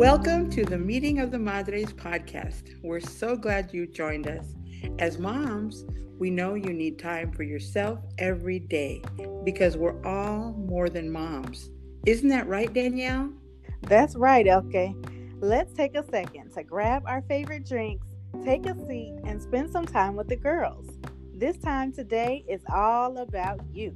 Welcome to the Meeting of the Madres podcast. We're so glad you joined us. As moms, we know you need time for yourself every day because we're all more than moms. Isn't that right, Danielle? That's right, Elke. Let's take a second to grab our favorite drinks, take a seat, and spend some time with the girls. This time today is all about you.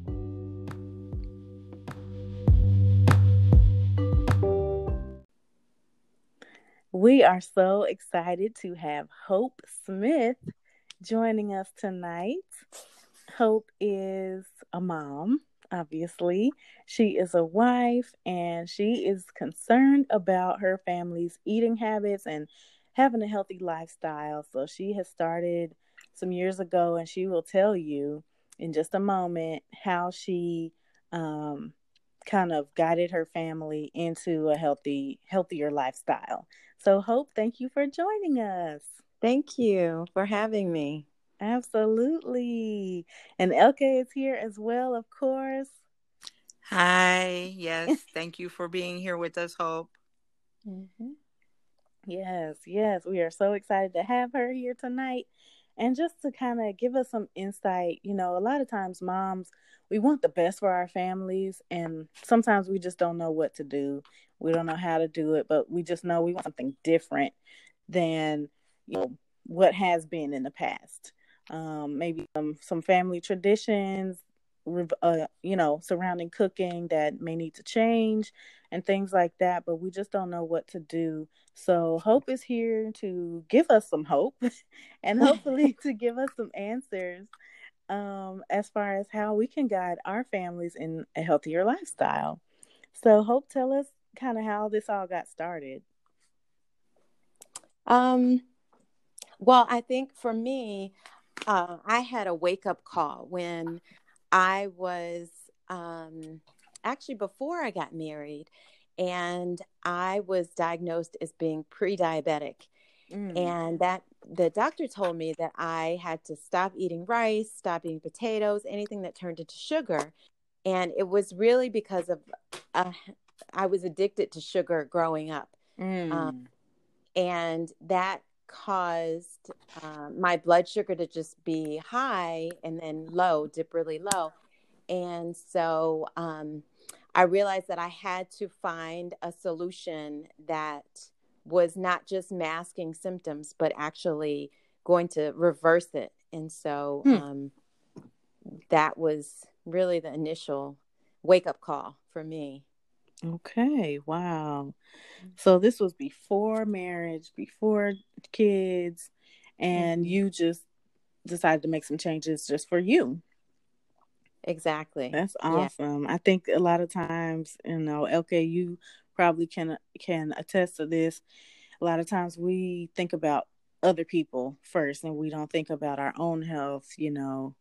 We are so excited to have Hope Smith joining us tonight. Hope is a mom, obviously. She is a wife and she is concerned about her family's eating habits and having a healthy lifestyle. So she has started some years ago and she will tell you in just a moment how she um, kind of guided her family into a healthy healthier lifestyle. So, Hope, thank you for joining us. Thank you for having me. Absolutely. And Elke is here as well, of course. Hi. Yes. thank you for being here with us, Hope. Mm-hmm. Yes, yes. We are so excited to have her here tonight. And just to kind of give us some insight, you know, a lot of times moms, we want the best for our families, and sometimes we just don't know what to do. We don't know how to do it, but we just know we want something different than you know what has been in the past. Um, maybe some some family traditions, uh, you know, surrounding cooking that may need to change and things like that. But we just don't know what to do. So Hope is here to give us some hope, and hopefully to give us some answers um, as far as how we can guide our families in a healthier lifestyle. So Hope, tell us kind of how this all got started? Um, well, I think for me, uh, I had a wake up call when I was um, actually before I got married, and I was diagnosed as being pre diabetic. Mm. And that the doctor told me that I had to stop eating rice, stop eating potatoes, anything that turned into sugar. And it was really because of a, I was addicted to sugar growing up. Mm. Um, and that caused uh, my blood sugar to just be high and then low, dip really low. And so um, I realized that I had to find a solution that was not just masking symptoms, but actually going to reverse it. And so hmm. um, that was really the initial wake up call for me. Okay, wow. Mm-hmm. So this was before marriage, before kids, and mm-hmm. you just decided to make some changes just for you. Exactly. That's awesome. Yeah. I think a lot of times, you know, Elke, you probably can can attest to this. A lot of times we think about other people first and we don't think about our own health, you know,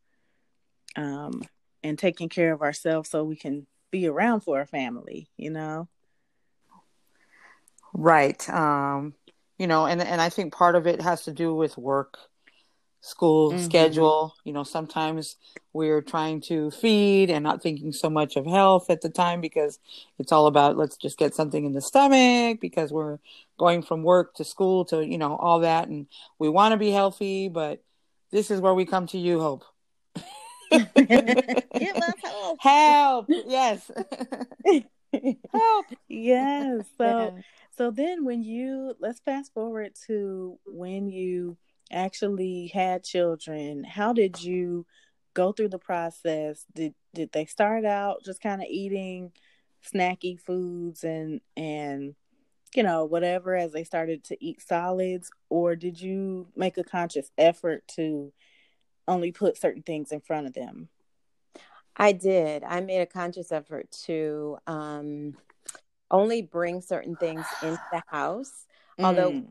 um, and taking care of ourselves so we can be around for a family, you know? Right. Um, you know, and, and I think part of it has to do with work, school, mm-hmm. schedule. You know, sometimes we're trying to feed and not thinking so much of health at the time because it's all about let's just get something in the stomach because we're going from work to school to, you know, all that. And we want to be healthy, but this is where we come to you, Hope. Give us help. Help. Yes. help. Yes. So so then when you let's fast forward to when you actually had children, how did you go through the process? Did did they start out just kind of eating snacky foods and and you know whatever as they started to eat solids or did you make a conscious effort to only put certain things in front of them? I did. I made a conscious effort to um, only bring certain things into the house. Mm. Although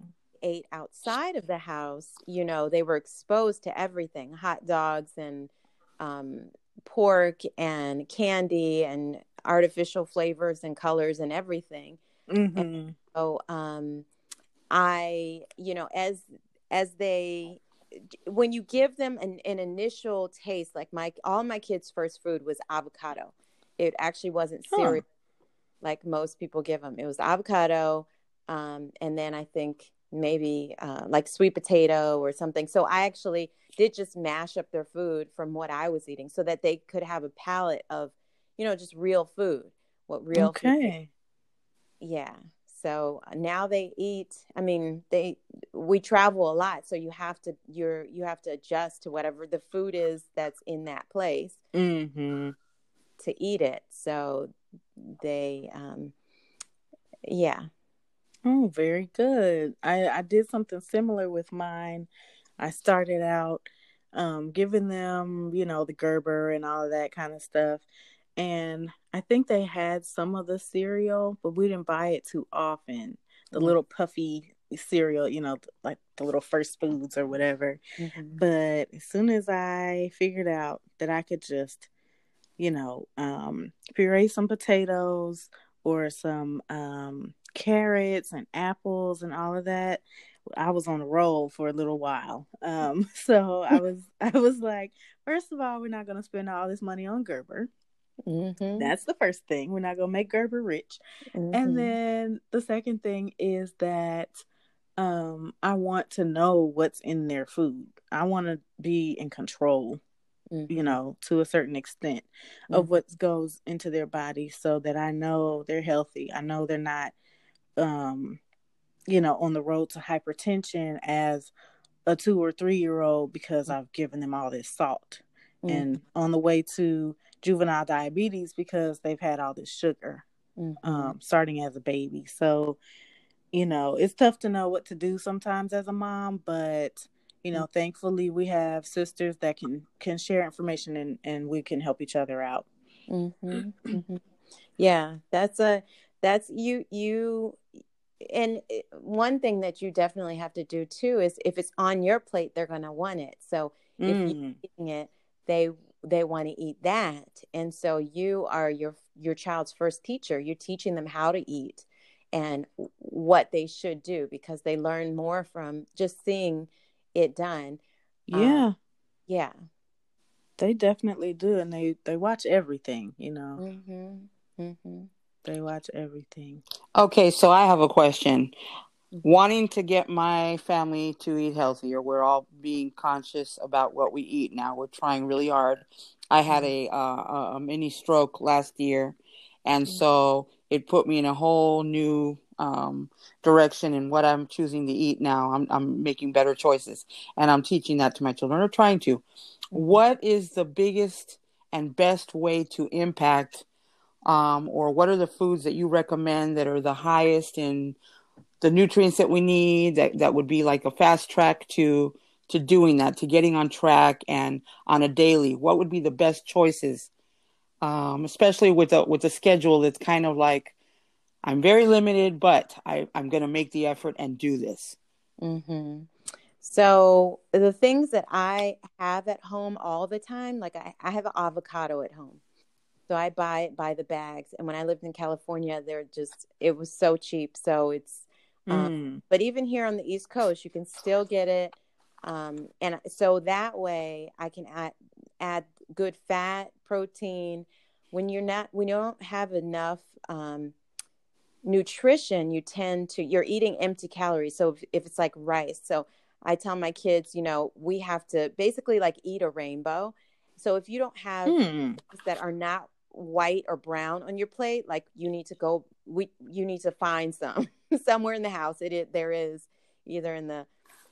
ate outside of the house, you know, they were exposed to everything hot dogs and um, pork and candy and artificial flavors and colors and everything. Mm-hmm. And so um, I, you know, as as they when you give them an, an initial taste, like my all my kids' first food was avocado. It actually wasn't cereal huh. like most people give them. It was avocado, um, and then I think maybe uh, like sweet potato or something. So I actually did just mash up their food from what I was eating, so that they could have a palate of, you know, just real food. What real? Okay. Food. Yeah. So uh, now they eat. I mean, they we travel a lot, so you have to you're you have to adjust to whatever the food is that's in that place Mm-hmm. to eat it. So they, um, yeah, Oh, very good. I, I did something similar with mine. I started out um, giving them, you know, the Gerber and all of that kind of stuff. And I think they had some of the cereal, but we didn't buy it too often. The Mhm. little puffy cereal, you know, like the little first foods or whatever. Mhm. But as soon as I figured out that I could just, you know, um, puree some potatoes or some um, carrots and apples and all of that, I was on a roll for a little while. Um, so I was, I was like, first of all, we're not going to spend all this money on Gerber. Mhm. That's the first thing. We're not going to make Gerber rich. Mhm. And then the second thing is that um I want to know what's in their food. I want to be in control, Mhm. you know, to a certain extent of Mhm. what goes into their body so that I know they're healthy. I know they're not um you know, on the road to hypertension as a 2 or 3 year old because I've given them all this salt and on the way to juvenile diabetes because they've had all this sugar Mhm. um, starting as a baby. So, you know, it's tough to know what to do sometimes as a mom, but you know, thankfully we have sisters that can can share information and and we can help each other out. Mhm. Mhm. Yeah, that's a that's you you and one thing that you definitely have to do too is if it's on your plate they're going to want it. So if you're Mm. eating it they they want to eat that. And so you are your your child's first teacher. You're teaching them how to eat and what they should do because they learn more from just seeing it done. Yeah, yeah. They definitely do, and they they watch everything. You know, mhm mhm they watch everything. Okay, so I have a question. Wanting to get my family to eat healthier, we're all being conscious about what we eat now. We're trying really hard. I had a uh, a- mini stroke last year, and so it put me in a whole new um, direction in what I'm choosing to eat now. I'm I'm making better choices, and I'm teaching that to my children, or trying to. What is the biggest and best way to impact um, or what are the foods that you recommend that are the highest in the nutrients that we need that, that would be like a fast track to to doing that to getting on track and on a daily what would be the best choices um, especially with a with a schedule that's kind of like i'm very limited but I, i'm going to make the effort and do this hmm So the things that I have at home all the time, like I, I have an avocado at home. So I buy it by the bags. And when I lived in California, they're just it was so cheap. So it's um, Mm. but even here on the East Coast, you can still get it. Um, and so that way I can add add good fat, protein. When you're not when you don't have enough um, nutrition, you tend to you're eating empty calories. So if, if it's like rice, so I tell my kids, you know, we have to basically like eat a rainbow. So if you don't have Mm. things that are not white or brown on your plate, like you need to go we you need to find some somewhere in the house. It, it there is either in the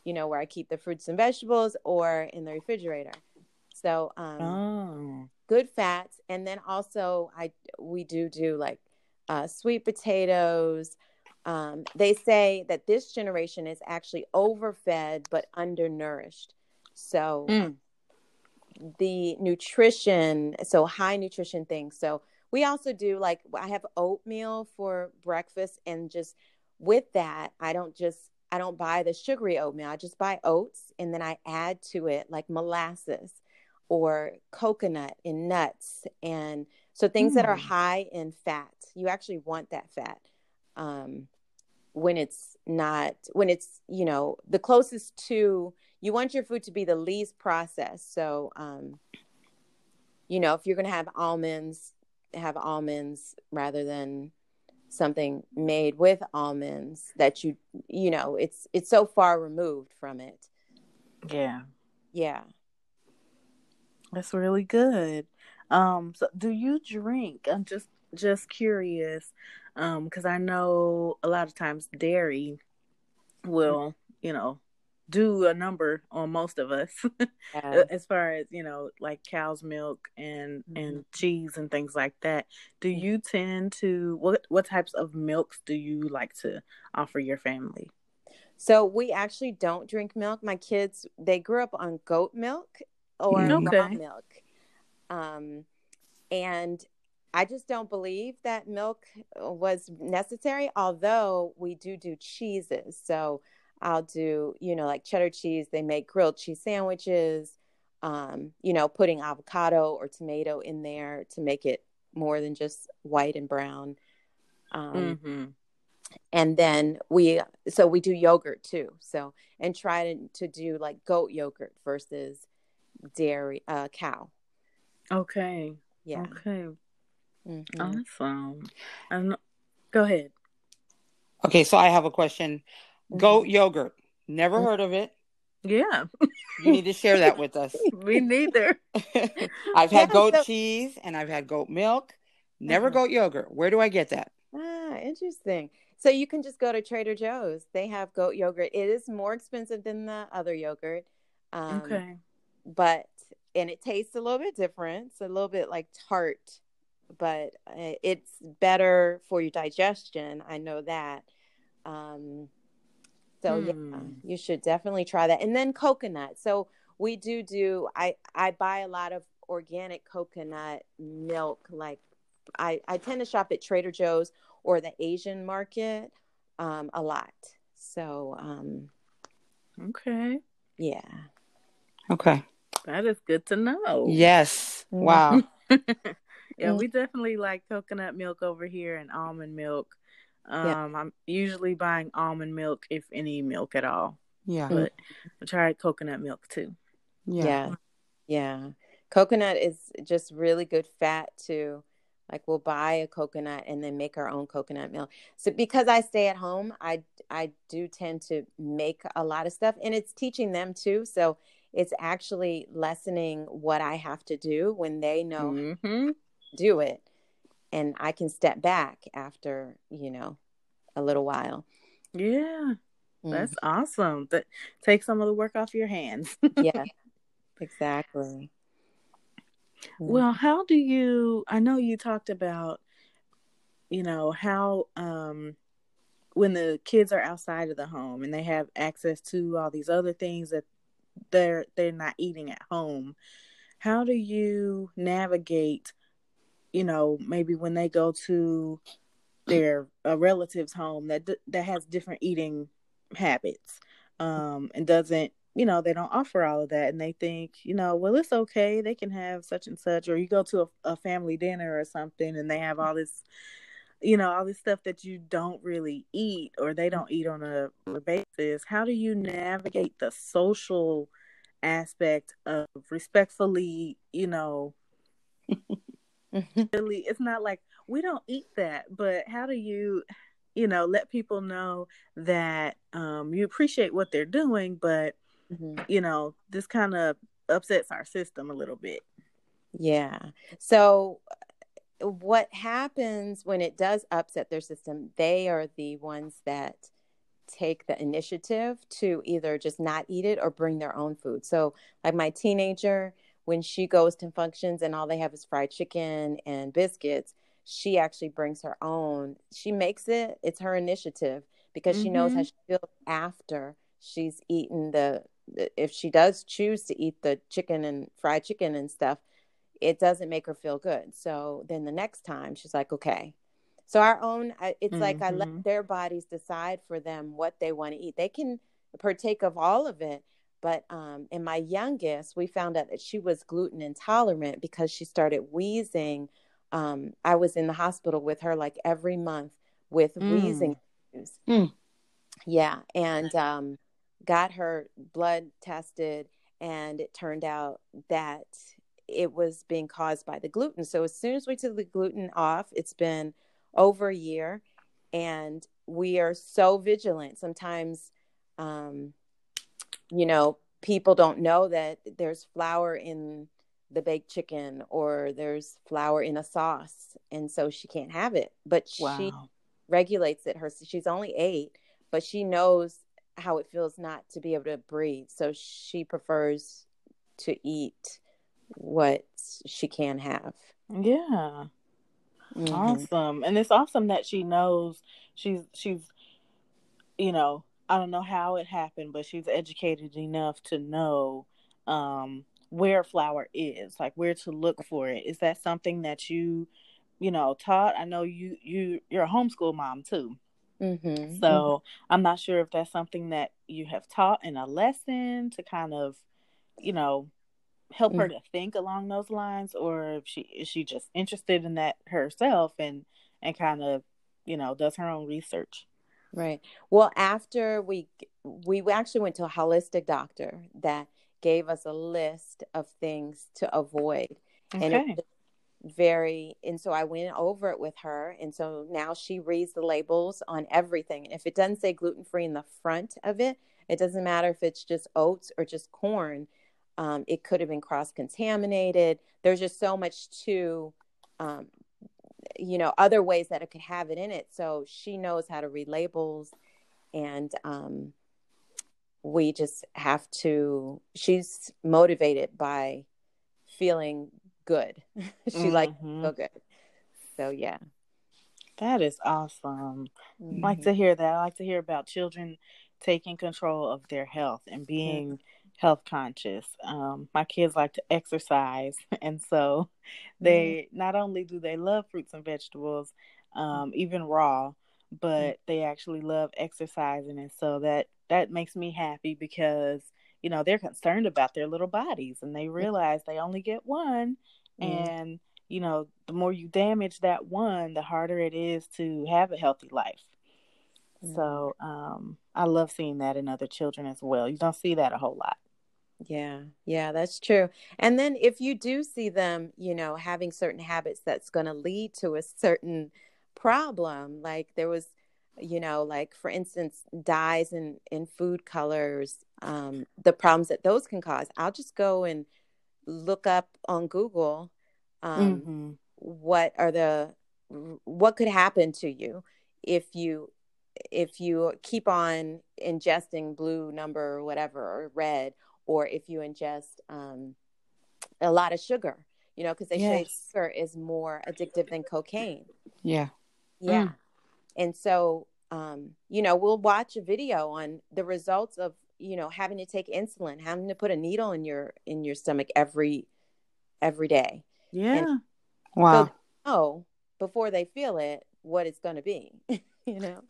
you know where I keep the fruits and vegetables or in the refrigerator. So um Oh. good fats and then also i we do do like uh, sweet potatoes um, they say that this generation is actually overfed but undernourished so Mm. the nutrition so high nutrition things so we also do like i have oatmeal for breakfast and just with that i don't just i don't buy the sugary oatmeal. I just buy oats and then i add to it like molasses or coconut and nuts and so things that are Mm. high in fat. You actually want that fat um, when it's not when it's you know the closest to you want your food to be the least processed. So um, you know if you're going to have almonds have almonds rather than something made with almonds that you you know it's it's so far removed from it Yeah. yeah That's really good. Um, so do you drink? I'm just just curious, um, because I know a lot of times dairy will, you know, do a number on most of us as far as you know, like cow's milk and Mhm. and cheese and things like that. Do Mhm. you tend to what what types of milks do you like to offer your family? so we actually don't drink milk my kids they grew up on goat milk or Mhm. raw milk um and I just don't believe that milk was necessary, although we do do cheeses. So I'll do, you know, like cheddar cheese. They make grilled cheese sandwiches, um, you know, putting avocado or tomato in there to make it more than just white and brown. Um, hmm and then we so we do yogurt too so and try to, to do like goat yogurt versus dairy uh cow Okay. yeah Okay. Mhm. Awesome. Um, go ahead. Okay, so I have a question. Goat Mhm. yogurt. Never Mhm. heard of it. Yeah, You need to share that with us. me neither. I've had Yeah, goat so- cheese and I've had goat milk. Never Uh-huh. goat yogurt. Where do I get that? Ah, interesting. So you can just go to Trader Joe's. They have goat yogurt. It is more expensive than the other yogurt. Um, okay. But, and it tastes a little bit different. It's a little bit like tart, but uh, it's better for your digestion. I know that. Um, so yeah, Hmm. you should definitely try that. And then coconut. So we do do, I, I buy a lot of organic coconut milk. Like I, I tend to shop at Trader Joe's or the Asian market um, a lot. So um, Okay. yeah. Okay. That is good to know. Yes. Wow. Yeah, we definitely like coconut milk over here and almond milk. Um, Yeah. I'm usually buying almond milk, if any milk at all. Yeah. But I tried coconut milk too. Yeah. yeah yeah coconut is just really good fat too like we'll buy a coconut and then make our own coconut milk so because i stay at home i i do tend to make a lot of stuff and it's teaching them too so it's actually lessening what i have to do when they know how hmm to do it and i can step back after you know a little while Yeah, Mm. that's awesome. That take some of the work off your hands. yeah exactly. Well, how do you? I know you talked about, you know, how um, when the kids are outside of the home and they have access to all these other things that they're they're not eating at home. How do you navigate? You know, maybe when they go to their a relative's home that that has different eating habits, um, and doesn't you know they don't offer all of that and they think you know well it's okay they can have such and such or you go to a, a family dinner or something and they have all this you know all this stuff that you don't really eat or they don't eat on a regular basis how do you navigate the social aspect of respectfully you know. really it's not like we don't eat that but how do you you know let people know that um you appreciate what they're doing but Mhm. you know this kind of upsets our system a little bit Yeah. So, uh, what happens when it does upset their system? They are the ones that take the initiative to either just not eat it or bring their own food. So, like my teenager, when she goes to functions and all they have is fried chicken and biscuits, she actually brings her own. She makes it, it's her initiative because she knows how Mhm. she feels after she's eaten the, if she does choose to eat the chicken and fried chicken and stuff it doesn't make her feel good. So then the next time she's like, okay. So our own, it's like I let their bodies decide for them what they want to eat. They can partake of all of it. But um, in my youngest, we found out that she was gluten intolerant because she started wheezing. Um, I was in the hospital with her like every month with Mm. wheezing issues. Mm. Yeah. And um, got her blood tested, and it turned out that it was being caused by the gluten. So as soon as we took the gluten off, it's been over a year, and we are so vigilant sometimes um, you know people don't know that there's flour in the baked chicken or there's flour in a sauce and so she can't have it but wow. she regulates it her she's only 8 but she knows how it feels not to be able to breathe so she prefers to eat what she can have yeah mm-hmm. awesome and it's awesome that she knows she's she's you know i don't know how it happened but she's educated enough to know um where flour is like where to look for it is that something that you you know taught i know you you you're a homeschool mom too mm-hmm. so mm-hmm. i'm not sure if that's something that you have taught in a lesson to kind of you know help mm-hmm. her to think along those lines or if she is she just interested in that herself and and kind of you know does her own research right well after we we actually went to a holistic doctor that gave us a list of things to avoid. Okay. And it very and so I went over it with her and so now she reads the labels on everything. And if it doesn't say gluten free in the front of it, it doesn't matter if it's just oats or just corn. Um, it could have been cross contaminated. There's just so much to um, you know other ways that it could have it in it. So she knows how to read labels and um, we just have to she's motivated by feeling good she mm-hmm. like feel good so yeah that is awesome mm-hmm. like to hear that i like to hear about children taking control of their health and being mm-hmm. Health conscious. Um, my kids like to exercise and so they mm-hmm. not only do they love fruits and vegetables um, even raw but they actually love exercising and so that that makes me happy because you know they're concerned about their little bodies and they realize they only get one mm. and you know the more you damage that one the harder it is to have a healthy life. So um i love seeing that in other children as well. You don't see that a whole lot yeah yeah that's true and then if you do see them you know having certain habits that's going to lead to a certain problem like there was you know like for instance dyes in in food colors um, the problems that those can cause i'll just go and look up on google um, mm-hmm. what are the what could happen to you if you if you keep on ingesting blue number or whatever or red or if you ingest um, a lot of sugar you know because they yes. say sugar is more addictive than cocaine yeah yeah mm. and so um, you know, we'll watch a video on the results of, you know, having to take insulin, having to put a needle in your in your stomach every every day. Yeah. And wow. Know before they feel it what it's going to be, you know.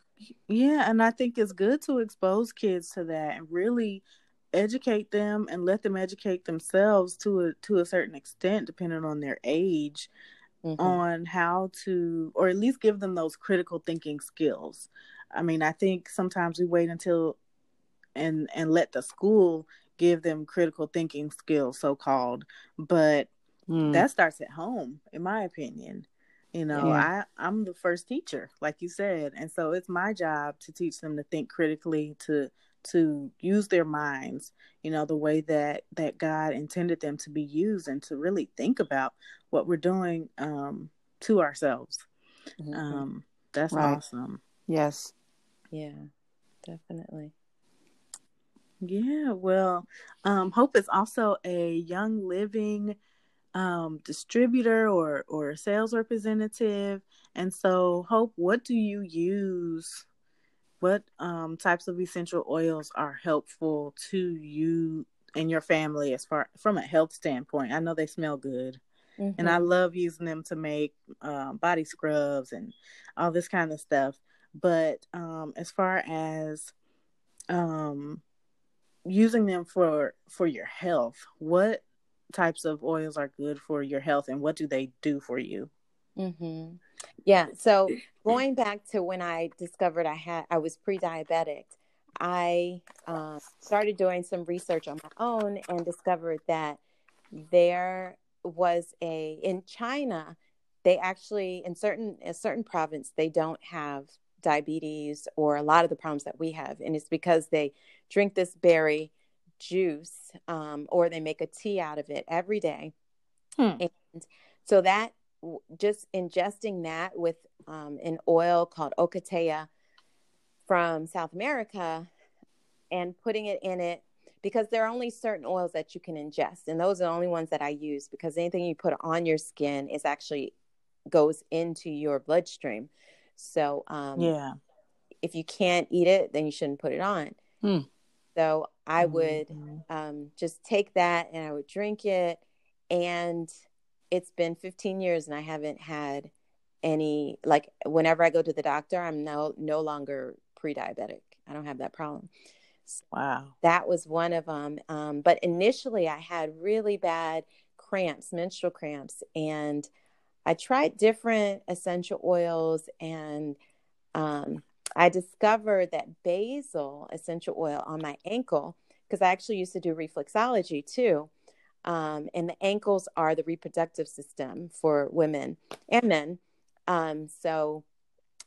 Yeah, and I think it's good to expose kids to that and really educate them and let them educate themselves to a to a certain extent depending on their age mm-hmm. on how to, or at least give them those critical thinking skills. I mean, I think sometimes we wait until and and let the school give them critical thinking skills, so called, but mm. that starts at home, in my opinion. You know, yeah. I I'm the first teacher, like you said, and so it's my job to teach them to think critically, to to use their minds you know the way that that god intended them to be used and to really think about what we're doing um to ourselves. Mm-hmm. um that's right. awesome. Yes. Yeah definitely. Yeah well um hope is also a young living um distributor or or sales representative. And so hope what do you use what um, types of essential oils are helpful to you and your family as far from a health standpoint? I know they smell good. Mm-hmm. And I mm-hmm. love using them to make um, body scrubs and all this kind of stuff. But um, as far as um, using them for for your health, what types of oils are good for your health, and what do they do for you? Mm-hmm. Yeah. So going back to when I discovered I had I was pre-diabetic, I uh, started doing some research on my own and discovered that there was a in China they actually in certain a certain province they don't have diabetes or a lot of the problems that we have. And it's because they drink this berry juice um, or they make a tea out of it every day. Hmm. And so that just ingesting that with um, an oil called ocotea from South America and putting it in it because there are only certain oils that you can ingest and those are the only ones that I use because anything you put on your skin is actually goes into your bloodstream. So um, yeah, if you can't eat it, then you shouldn't put it on. Hmm. So I would mm-hmm. um, just take that and I would drink it, and it's been 15 years and I haven't had any like whenever I go to the doctor, I'm no no longer pre-diabetic. I don't have that problem. So wow, that was one of them. Um, but initially, I had really bad cramps, menstrual cramps, and I tried different essential oils and um, I discovered that basil essential oil on my ankle, because I actually used to do reflexology too. Um, and the ankles are the reproductive system for women and men. Um, so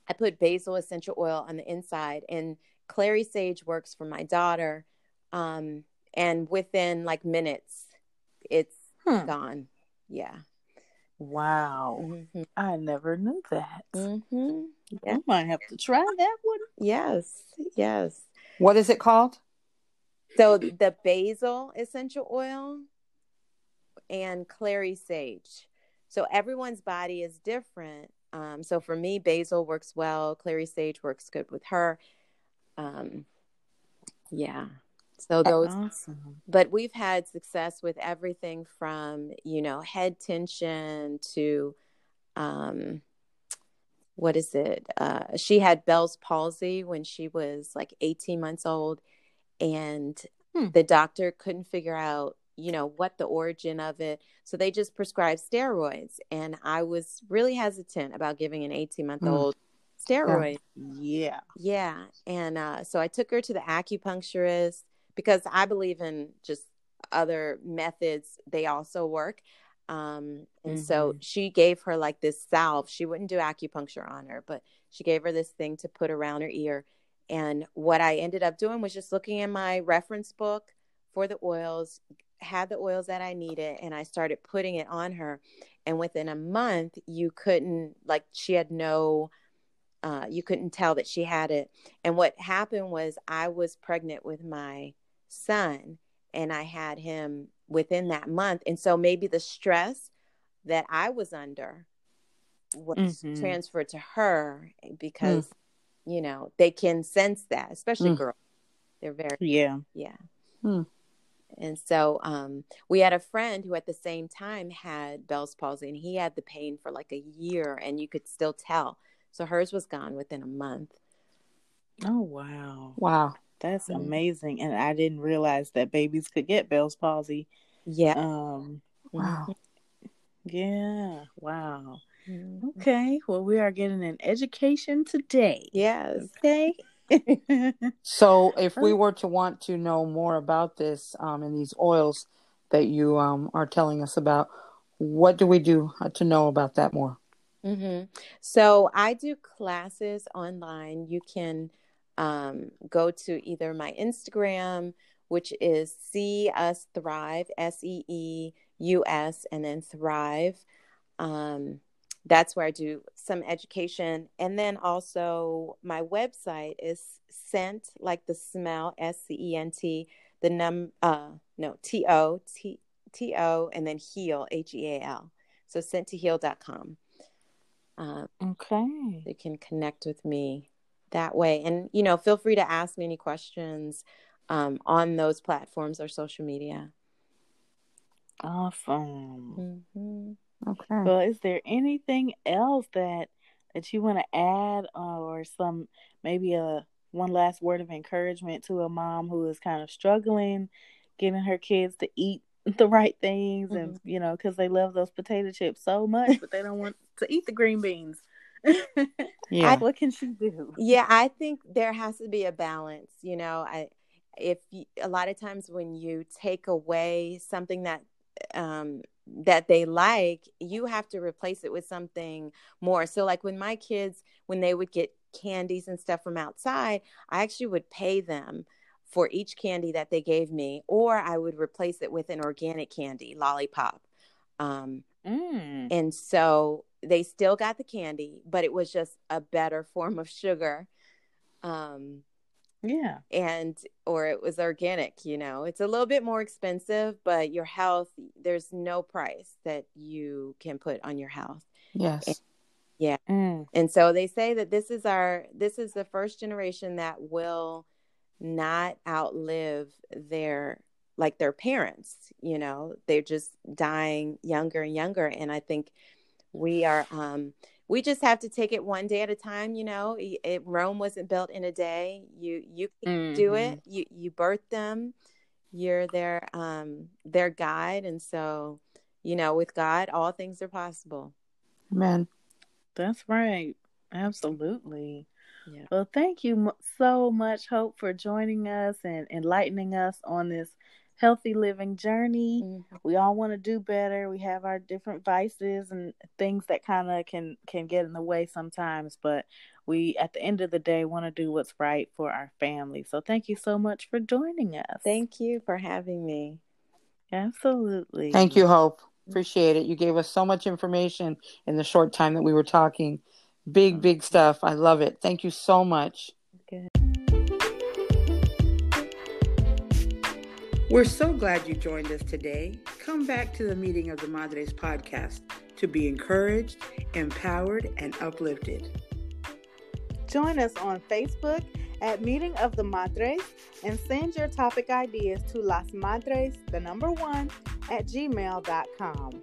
I put basil essential oil on the inside, and clary sage works for my daughter. Um, and within like minutes, it's hmm. gone. Yeah. Wow. Mm-hmm. I never knew that. Mm-hmm. Yeah. I might have to try that one. Yes. Yes. What is it called? So the basil essential oil and clary sage. So everyone's body is different. Um, so for me, basil works well. Clary sage works good with her. Um, yeah. So those, awesome. but we've had success with everything from you know head tension to, um, what is it? Uh, she had Bell's palsy when she was like 18 months old, and hmm. the doctor couldn't figure out you know what the origin of it so they just prescribed steroids and i was really hesitant about giving an 18 month old hmm. steroid yeah yeah and uh, so i took her to the acupuncturist because I believe in just other methods, they also work. Um, and mm-hmm. so she gave her like this salve. She wouldn't do acupuncture on her, but she gave her this thing to put around her ear. And what I ended up doing was just looking in my reference book for the oils, had the oils that I needed, and I started putting it on her. And within a month, you couldn't, like, she had no, uh, you couldn't tell that she had it. And what happened was I was pregnant with my son and I had him within that month. And so maybe the stress that I was under was mm-hmm. transferred to her because, mm. you know, they can sense that, especially mm. girls. They're very, yeah. Yeah. Mm. And so um, we had a friend who at the same time had Bell's palsy and he had the pain for like a year and you could still tell. So hers was gone within a month. Oh, wow. Wow. That's mm-hmm. amazing. And I didn't realize that babies could get Bell's palsy. Yeah. Um, wow. Yeah. Wow. Mm-hmm. Okay. Well, we are getting an education today. Yes. Okay. So, if we were to want to know more about this um, and these oils that you um, are telling us about, what do we do uh, to know about that more? Mm-hmm. So, I do classes online. You can um, go to either my Instagram, which is See Us Thrive, S E E U S, and then Thrive. Um, that's where I do some education. And then also my website is scent, like the smell, S C E N T, the num, uh, no, T O, T T O, and then heal, H E A L. So scenttoheal.com. Um, okay. You can connect with me that way. And, you know, feel free to ask me any questions um, on those platforms or social media. Awesome. Mm-hmm. Okay. Well, is there anything else that that you want to add, or some maybe a one last word of encouragement to a mom who is kind of struggling getting her kids to eat the right things, mm-hmm. and you know, because they love those potato chips so much, but they don't want to eat the green beans. yeah. I, what can she do? Yeah, I think there has to be a balance. You know, I if you, a lot of times when you take away something that um that they like, you have to replace it with something more. So like when my kids when they would get candies and stuff from outside, I actually would pay them for each candy that they gave me, or I would replace it with an organic candy, lollipop. Um, mm. And so they still got the candy, but it was just a better form of sugar. Um, yeah. And, or it was organic, you know, it's a little bit more expensive, but your health, there's no price that you can put on your health. Yes. And, yeah. Mm. And so they say that this is our, this is the first generation that will not outlive their like their parents you know they're just dying younger and younger and i think we are um we just have to take it one day at a time you know it, rome wasn't built in a day you you mm-hmm. do it you you birth them you're their um their guide and so you know with god all things are possible amen that's right absolutely yeah. Well, thank you so much, Hope, for joining us and enlightening us on this healthy living journey. Mm-hmm. We all want to do better. We have our different vices and things that kind of can can get in the way sometimes, but we at the end of the day want to do what's right for our family. So thank you so much for joining us. Thank you for having me. Absolutely. Thank you, Hope. Appreciate it. You gave us so much information in the short time that we were talking. Big, big stuff. I love it. Thank you so much. We're so glad you joined us today. Come back to the Meeting of the Madres podcast to be encouraged, empowered, and uplifted. Join us on Facebook at Meeting of the Madres and send your topic ideas to Las Madres, the number one, at gmail.com.